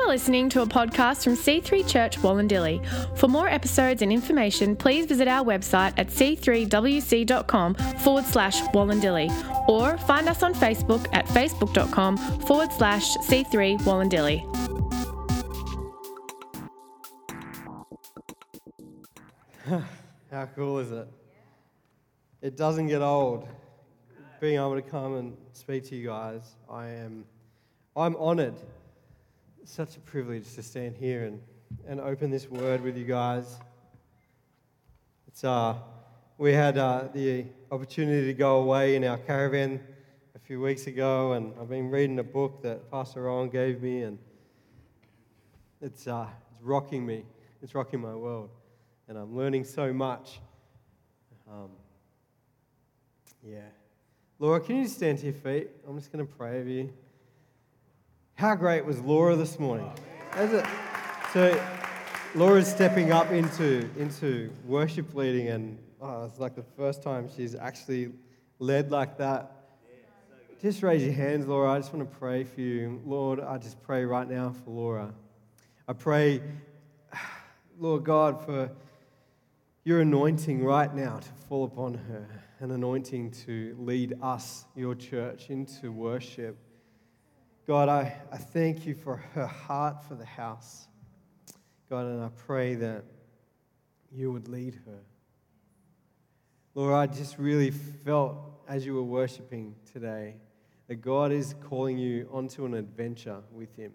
are listening to a podcast from C3 Church Wollondilly. For more episodes and information, please visit our website at c3wc.com forward slash Wollondilly or find us on Facebook at facebook.com forward slash C3 Wollondilly. How cool is it? It doesn't get old being able to come and speak to you guys. I am I'm honored. It's such a privilege to stand here and, and open this word with you guys. It's uh we had uh, the opportunity to go away in our caravan a few weeks ago, and I've been reading a book that Pastor Rowan gave me, and it's, uh, it's rocking me. It's rocking my world and I'm learning so much. Um, yeah. Laura, can you stand to your feet? I'm just going to pray over you. How great was Laura this morning? It? So, Laura's stepping up into, into worship leading, and oh, it's like the first time she's actually led like that. Just raise your hands, Laura. I just want to pray for you. Lord, I just pray right now for Laura. I pray, Lord God, for your anointing right now to fall upon her, an anointing to lead us, your church, into worship. God, I, I thank you for her heart for the house. God, and I pray that you would lead her. Lord, I just really felt as you were worshiping today that God is calling you onto an adventure with Him.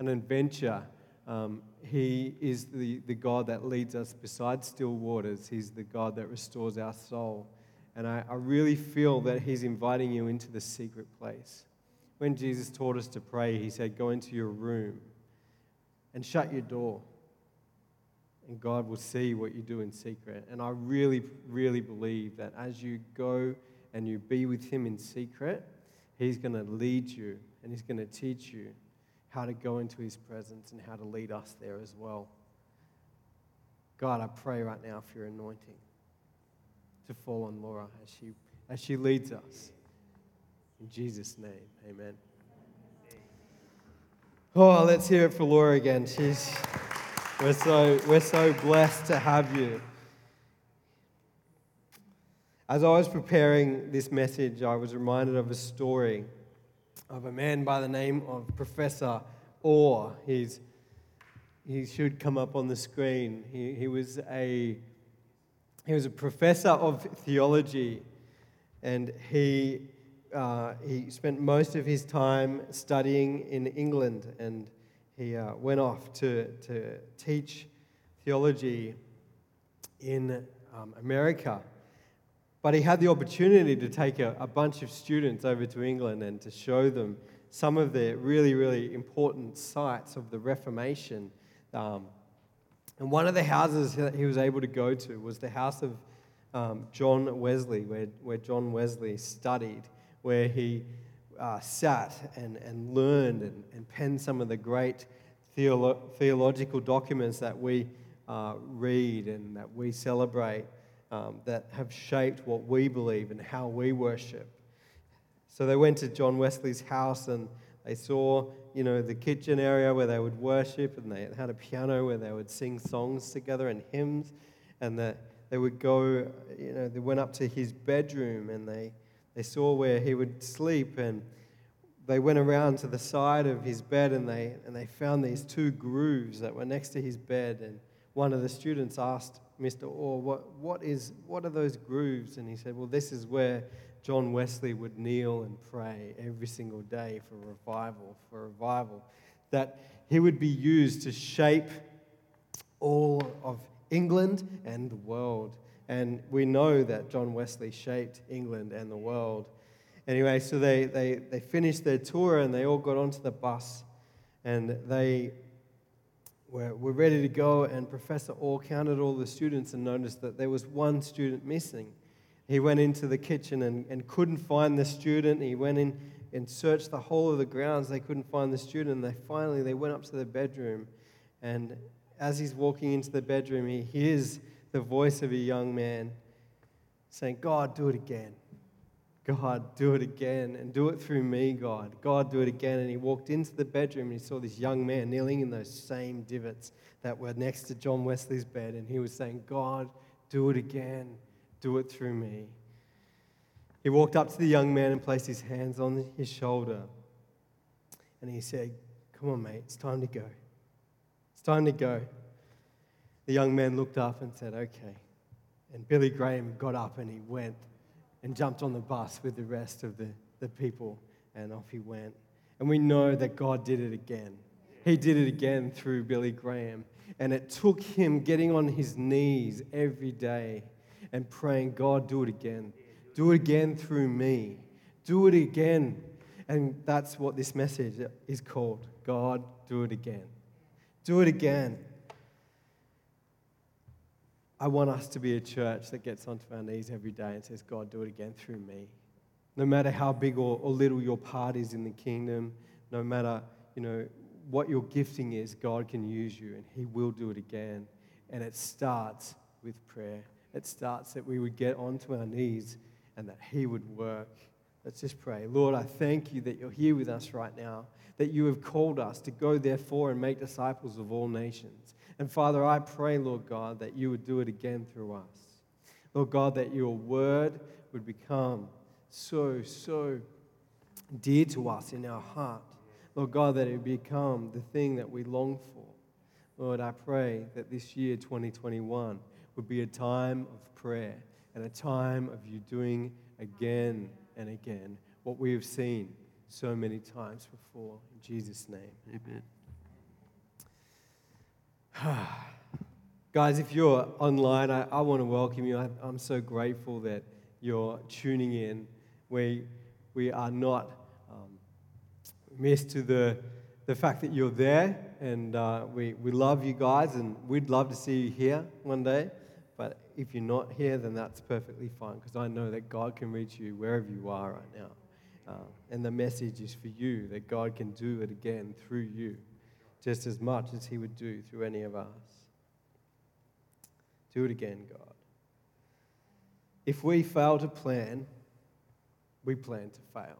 An adventure um, he is the, the God that leads us beside still waters. He's the God that restores our soul. And I, I really feel that He's inviting you into the secret place. When Jesus taught us to pray, He said, Go into your room and shut your door. And God will see what you do in secret. And I really, really believe that as you go and you be with Him in secret, He's going to lead you and He's going to teach you how to go into his presence and how to lead us there as well. God, I pray right now for your anointing to fall on Laura as she, as she leads us. In Jesus' name, amen. Oh, let's hear it for Laura again. She's, we're, so, we're so blessed to have you. As I was preparing this message, I was reminded of a story of a man by the name of Professor Orr. He's, he should come up on the screen. He, he, was a, he was a professor of theology, and he, uh, he spent most of his time studying in England, and he uh, went off to, to teach theology in um, America. But he had the opportunity to take a, a, bunch of students over to England and to show them some of the really, really important sites of the Reformation. Um, and one of the houses that he was able to go to was the house of um, John Wesley, where, where John Wesley studied, where he uh, sat and, and learned and, and penned some of the great theolo- theological documents that we uh, read and that we celebrate um, that have shaped what we believe and how we worship. So they went to John Wesley's house and they saw, you know, the kitchen area where they would worship and they had a piano where they would sing songs together and hymns and that they would go, you know, they went up to his bedroom and they, they saw where he would sleep and they went around to the side of his bed and they, and they found these two grooves that were next to his bed and one of the students asked Mr. Orr, what, what, is, what are those grooves? And he said, Well, this is where John Wesley would kneel and pray every single day for revival, for revival. That he would be used to shape all of England and the world. And we know that John Wesley shaped England and the world. Anyway, so they, they, they finished their tour and they all got onto the bus and they were, were ready to go, and Professor Orr counted all the students and noticed that there was one student missing. He went into the kitchen and, and couldn't find the student. He went in and searched the whole of the grounds. They couldn't find the student. And they finally they went up to the bedroom, and as he's walking into the bedroom, he hears the voice of a young man saying, "God, do it again. God, do it again and do it through me, God. God, do it again. And he walked into the bedroom and he saw this young man kneeling in those same divots that were next to John Wesley's bed. And he was saying, God, do it again. Do it through me. He walked up to the young man and placed his hands on his shoulder. And he said, Come on, mate, it's time to go. It's time to go. The young man looked up and said, Okay. And Billy Graham got up and he went and jumped on the bus with the rest of the, the people, and off he went. And we know that God did it again. He did it again through Billy Graham. And it took him getting on his knees every day and praying, God, do it again. Do it again through me. Do it again. And that's what this message is called God, do it again. Do it again. I want us to be a church that gets onto our knees every day and says, God, do it again through me. No matter how big or, or little your part is in the kingdom, no matter, you know, what your gifting is, God can use you and He will do it again. And it starts with prayer. It starts that we would get onto our knees and that He would work. Let's just pray. Lord, I thank you that you're here with us right now, that you have called us to go, therefore, and make disciples of all nations. And Father, I pray, Lord God, that you would do it again through us. Lord God, that your word would become so, so dear to us in our heart. Lord God, that it would become the thing that we long for. Lord, I pray that this year, 2021, would be a time of prayer and a time of you doing again and again what we have seen so many times before. In Jesus' name, amen. Guys, if you're online, I, I want to welcome you. I, am so grateful that you're tuning in. We, we are not um, missed to the, the fact that you're there, and uh, we, we love you guys, and we'd love to see you here one day. But if you're not here, then that's perfectly fine, because I know that God can reach you wherever you are right now. Uh, and the message is for you that God can do it again through you just as much as He would do through any of us. Do it again, God. If we fail to plan, we plan to fail.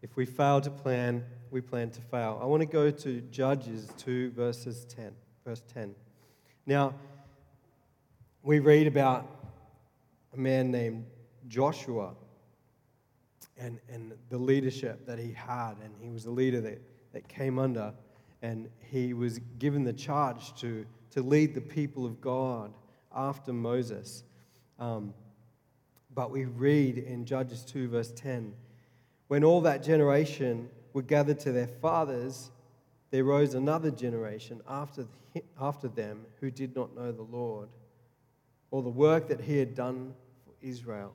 If we fail to plan, we plan to fail. I want to go to Judges 2, verses 10, verse 10. Now, we read about a man named Joshua and, and the leadership that he had, and he was a leader that that came under, and he was given the charge to, to lead the people of God after Moses. Um, but we read in Judges 2, verse 10 when all that generation were gathered to their fathers, there rose another generation after, after them who did not know the Lord or the work that he had done for Israel.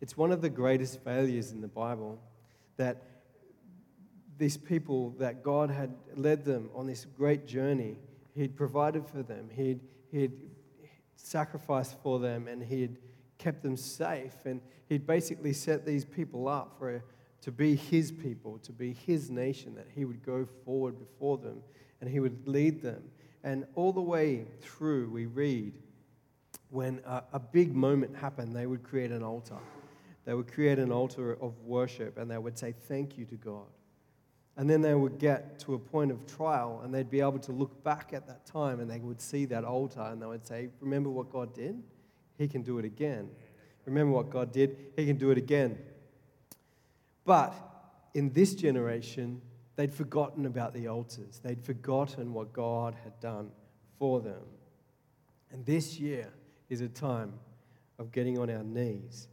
It's one of the greatest failures in the Bible that these people that God had led them on this great journey. He'd provided for them, He'd, he'd sacrificed for them, and He'd kept them safe. And He'd basically set these people up for, to be His people, to be His nation, that He would go forward before them and He would lead them. And all the way through, we read when a, a big moment happened, they would create an altar. They would create an altar of worship and they would say, Thank you to God. And then they would get to a point of trial and they'd be able to look back at that time and they would see that altar and they would say, Remember what God did? He can do it again. Remember what God did? He can do it again. But in this generation, they'd forgotten about the altars, they'd forgotten what God had done for them. And this year is a time of getting on our knees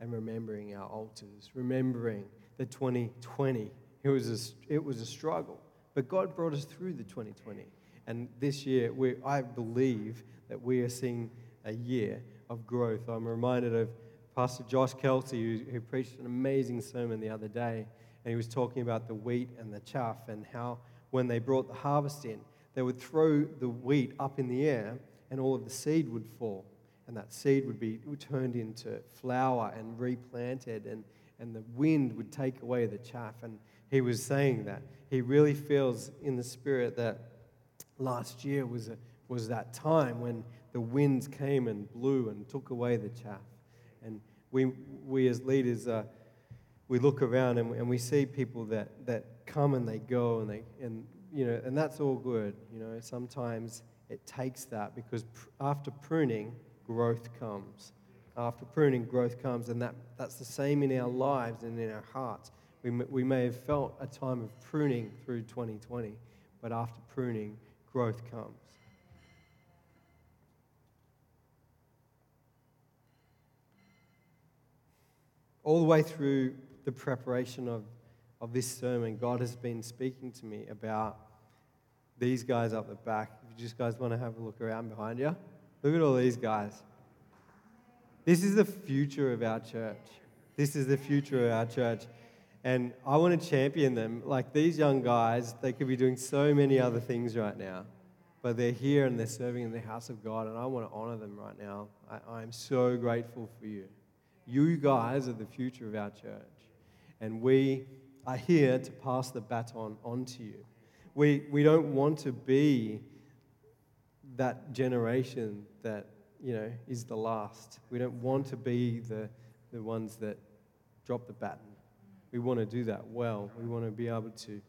and remembering our altars, remembering the 2020 it was a, it was a struggle. But God brought us through the 2020. And this year, we, I believe that we are seeing a year of growth. I'm reminded of Pastor Josh Kelsey, who, who preached an amazing sermon the other day. And he was talking about the wheat and the chaff and how when they brought the harvest in, they would throw the wheat up in the air and all of the seed would fall. And that seed would be turned into flour and replanted, and, and the wind would take away the chaff. And he was saying that. He really feels in the spirit that last year was, a, was that time when the winds came and blew and took away the chaff. And we, we as leaders, uh, we look around and, and we see people that, that come and they go and they, and, you know, and that's all good. You know, sometimes it takes that because pr- after pruning, growth comes. After pruning, growth comes, and that, that's the same in our lives and in our hearts. We, we may have felt a time of pruning through 2020, but after pruning, growth comes. All the way through the preparation of, of this sermon, God has been speaking to me about these guys up the back. If you just guys want to have a look around behind you, look at all these guys. This is the future of our church. This is the future of our church. And I want to champion them. Like these young guys, they could be doing so many other things right now, but they're here and they're serving in the house of God, and I want to honor them right now. I, I'm so grateful for you. You guys are the future of our church, and we are here to pass the baton on to you. We, we don't want to be that generation that you know is the last. We don't want to be the, the ones that drop the baton. We want to do that well. We want to be able to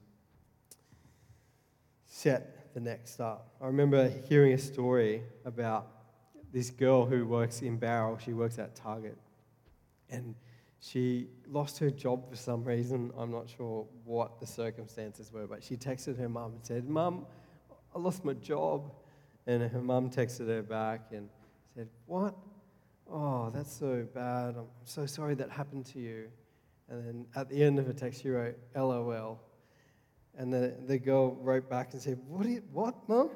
set the next up. I remember hearing a story about this girl who works in Bowral. She works at Target. And she lost her job for some reason. I'm not sure what the circumstances were, but she texted her mum and said, Mum, I lost my job. And her mum texted her back and said, What? Oh, that's so bad. I'm so sorry that happened to you. And then at the end of her text, she wrote, LOL. And the, the girl wrote back and said, What, you, what mum?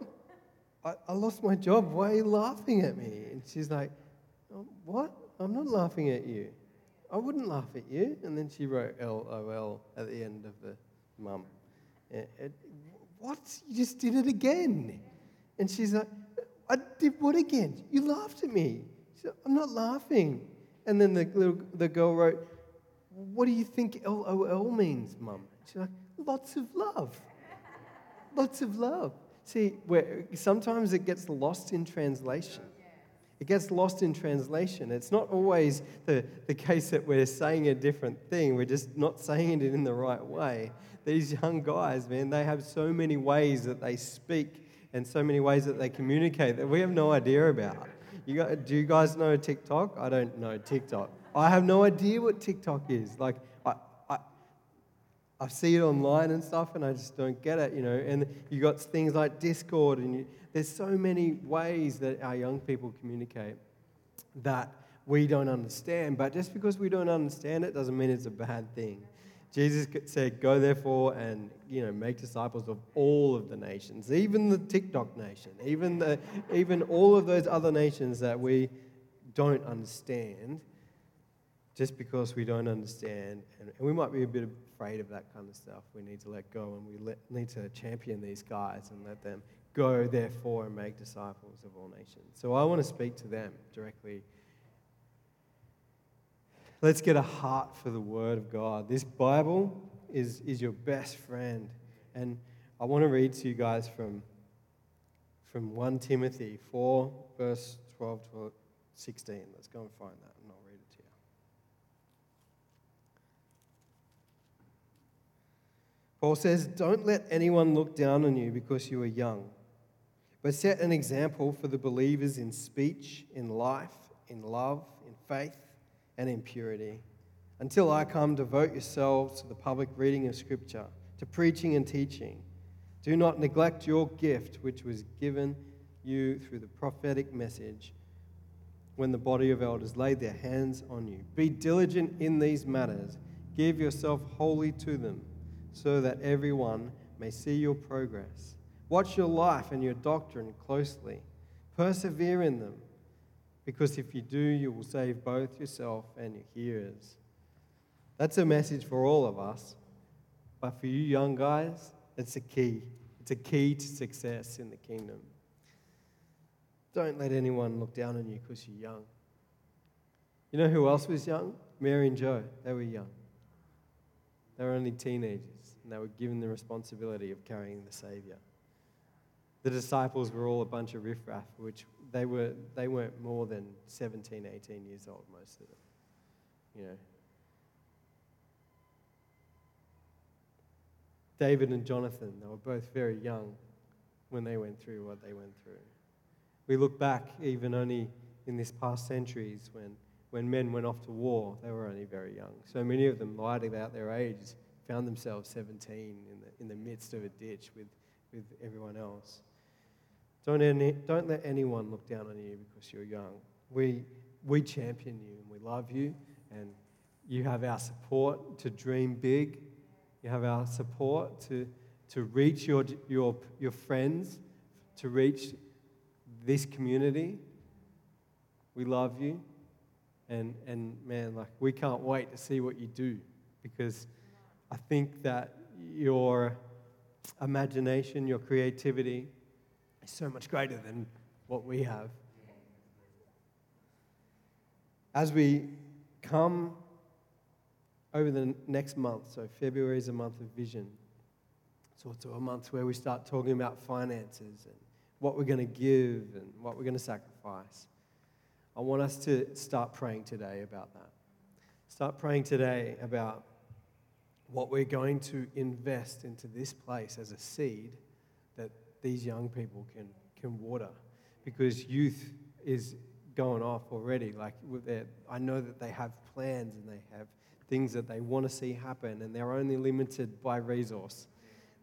I, I lost my job. Why are you laughing at me? And she's like, oh, What? I'm not laughing at you. I wouldn't laugh at you. And then she wrote LOL at the end of the mum. What? You just did it again. And she's like, I did what again? You laughed at me. She said, I'm not laughing. And then the, little, the girl wrote, What do you think LOL means, mum? She's like, Lots of love. Lots of love. See, where sometimes it gets lost in translation. It gets lost in translation. It's not always the, the case that we're saying a different thing, we're just not saying it in the right way. These young guys, man, they have so many ways that they speak and so many ways that they communicate that we have no idea about. You got, do you guys know TikTok? I don't know TikTok. I have no idea what TikTok is. Like, I, I, I see it online and stuff, and I just don't get it, you know. And you got things like Discord, and you, there's so many ways that our young people communicate that we don't understand. But just because we don't understand it doesn't mean it's a bad thing. Jesus said, Go therefore and you know, make disciples of all of the nations, even the TikTok nation, even, the, even all of those other nations that we don't understand, just because we don't understand. And, and we might be a bit afraid of that kind of stuff. We need to let go and we let, need to champion these guys and let them go, therefore, and make disciples of all nations. So I want to speak to them directly Let's get a heart for the Word of God. This Bible is, is your best friend. And I want to read to you guys from, from 1 Timothy 4, verse 12 to 16. Let's go and find that, and I'll read it to you. Paul says, Don't let anyone look down on you because you are young, but set an example for the believers in speech, in life, in love, in faith and impurity. Until I come, devote yourselves to the public reading of Scripture, to preaching and teaching. Do not neglect your gift, which was given you through the prophetic message when the body of elders laid their hands on you. Be diligent in these matters. Give yourself wholly to them, so that everyone may see your progress. Watch your life and your doctrine closely. Persevere in them because if you do, you will save both yourself and your hearers. That's a message for all of us. But for you young guys, it's a key. It's a key to success in the kingdom. Don't let anyone look down on you because you're young. You know who else was young? Mary and Joe. They were young. They were only teenagers, and they were given the responsibility of carrying the Savior. The disciples were all a bunch of riffraff, which they, were, they weren't more than 17, 18 years old, most of them. you know. David and Jonathan, they were both very young when they went through what they went through. We look back even only in this past centuries when, when men went off to war, they were only very young. So many of them lied about their age, found themselves 17 in the, in the midst of a ditch with, with everyone else. Don't, any, don't let anyone look down on you because you're young. We, we champion you and we love you, and you have our support to dream big. You have our support to, to reach your, your, your friends, to reach this community. We love you. And, and man, like, we can't wait to see what you do because I think that your imagination, your creativity is so much greater than what we have. As we come over the next month, so February is a month of vision. So it's also a month where we start talking about finances and what we're going to give and what we're going to sacrifice. I want us to start praying today about that. Start praying today about what we're going to invest into this place as a seed that these young people can, can water. Because youth is going off already. Like, I know that they have plans and they have things that they want to see happen, and they're only limited by resource.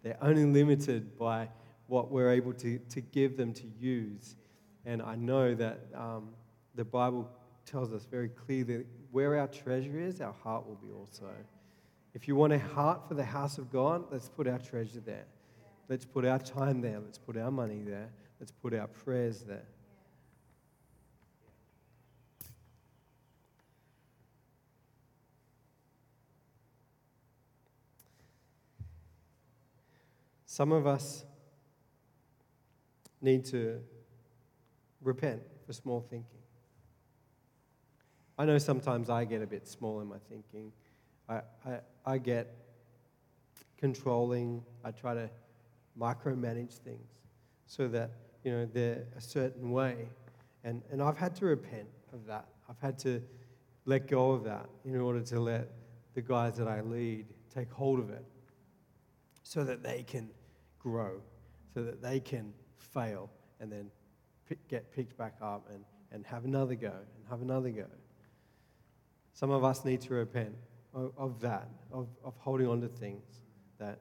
They're only limited by what we're able to, to give them to use. And I know that um, the Bible tells us very clearly where our treasure is, our heart will be also. If you want a heart for the house of God, let's put our treasure there. Let's put our time there. Let's put our money there. Let's put our prayers there. Some of us need to repent for small thinking. I know sometimes I get a bit small in my thinking. I, I, I get controlling. I try to micromanage things so that, you know, they're a certain way. And, and I've had to repent of that. I've had to let go of that in order to let the guys that I lead take hold of it so that they can grow, so that they can fail and then get picked back up and, and have another go and have another go. Some of us need to repent of, of that, of, of holding on to things that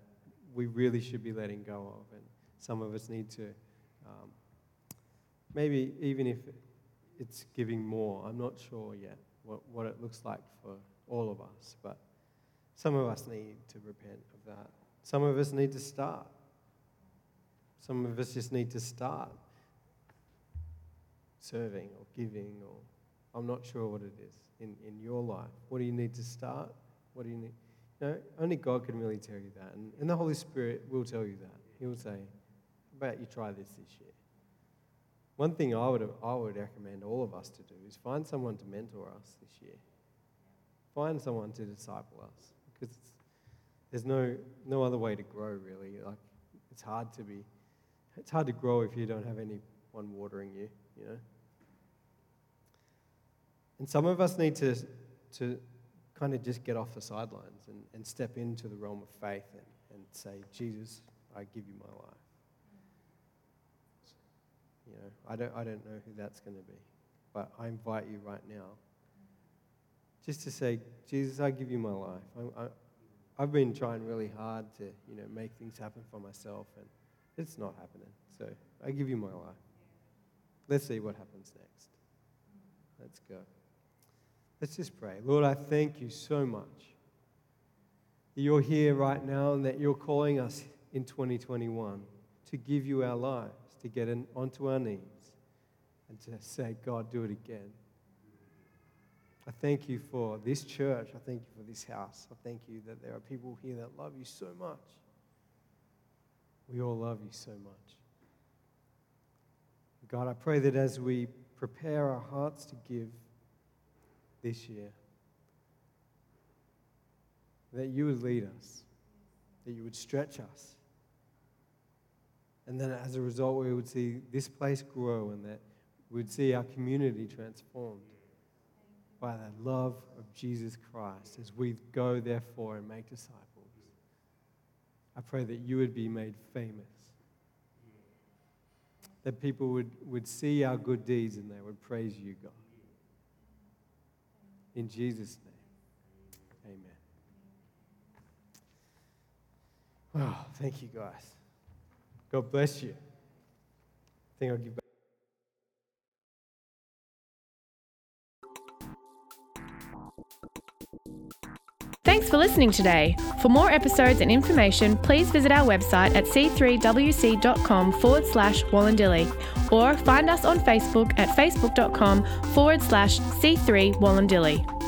we really should be letting go of. And some of us need to, um, maybe even if it's giving more, I'm not sure yet what, what it looks like for all of us, but some of us need to repent of that. Some of us need to start. Some of us just need to start serving or giving, or I'm not sure what it is in, in your life. What do you need to start? What do you need? Know, only God can really tell you that. And, and the Holy Spirit will tell you that. He will say, How about you try this this year? One thing I would, I would recommend all of us to do is find someone to mentor us this year. Find someone to disciple us. Because there's no, no other way to grow, really. Like, it's hard to be it's hard to grow if you don't have anyone watering you, you know. And some of us need to, to kind of just get off the sidelines and, and step into the realm of faith and, and say, Jesus, I give you my life. You know, I don't, I don't know who that's going to be, but I invite you right now just to say, Jesus, I give you my life. I, I, I've been trying really hard to, you know, make things happen for myself, and it's not happening. So I give you my life. Let's see what happens next. Let's go. Let's just pray. Lord, I thank you so much that you're here right now and that you're calling us in 2021 to give you our lives, to get in, onto our knees and to say, God, do it again. I thank you for this church. I thank you for this house. I thank you that there are people here that love you so much. We all love you so much. God, I pray that as we prepare our hearts to give this year, that you would lead us, that you would stretch us, and then as a result, we would see this place grow and that we would see our community transformed. by the love of Jesus Christ as we go, therefore, and make disciples. I pray that you would be made famous. That people would, would see our good deeds and they would praise you, God. In Jesus' name, amen. Oh, thank you, guys. God bless you. I think I'll give back. Thanks for listening today. For more episodes and information, please visit our website at c3wc.com forward slash Wollondilly or find us on Facebook at facebook.com forward slash c3 Wollondilly.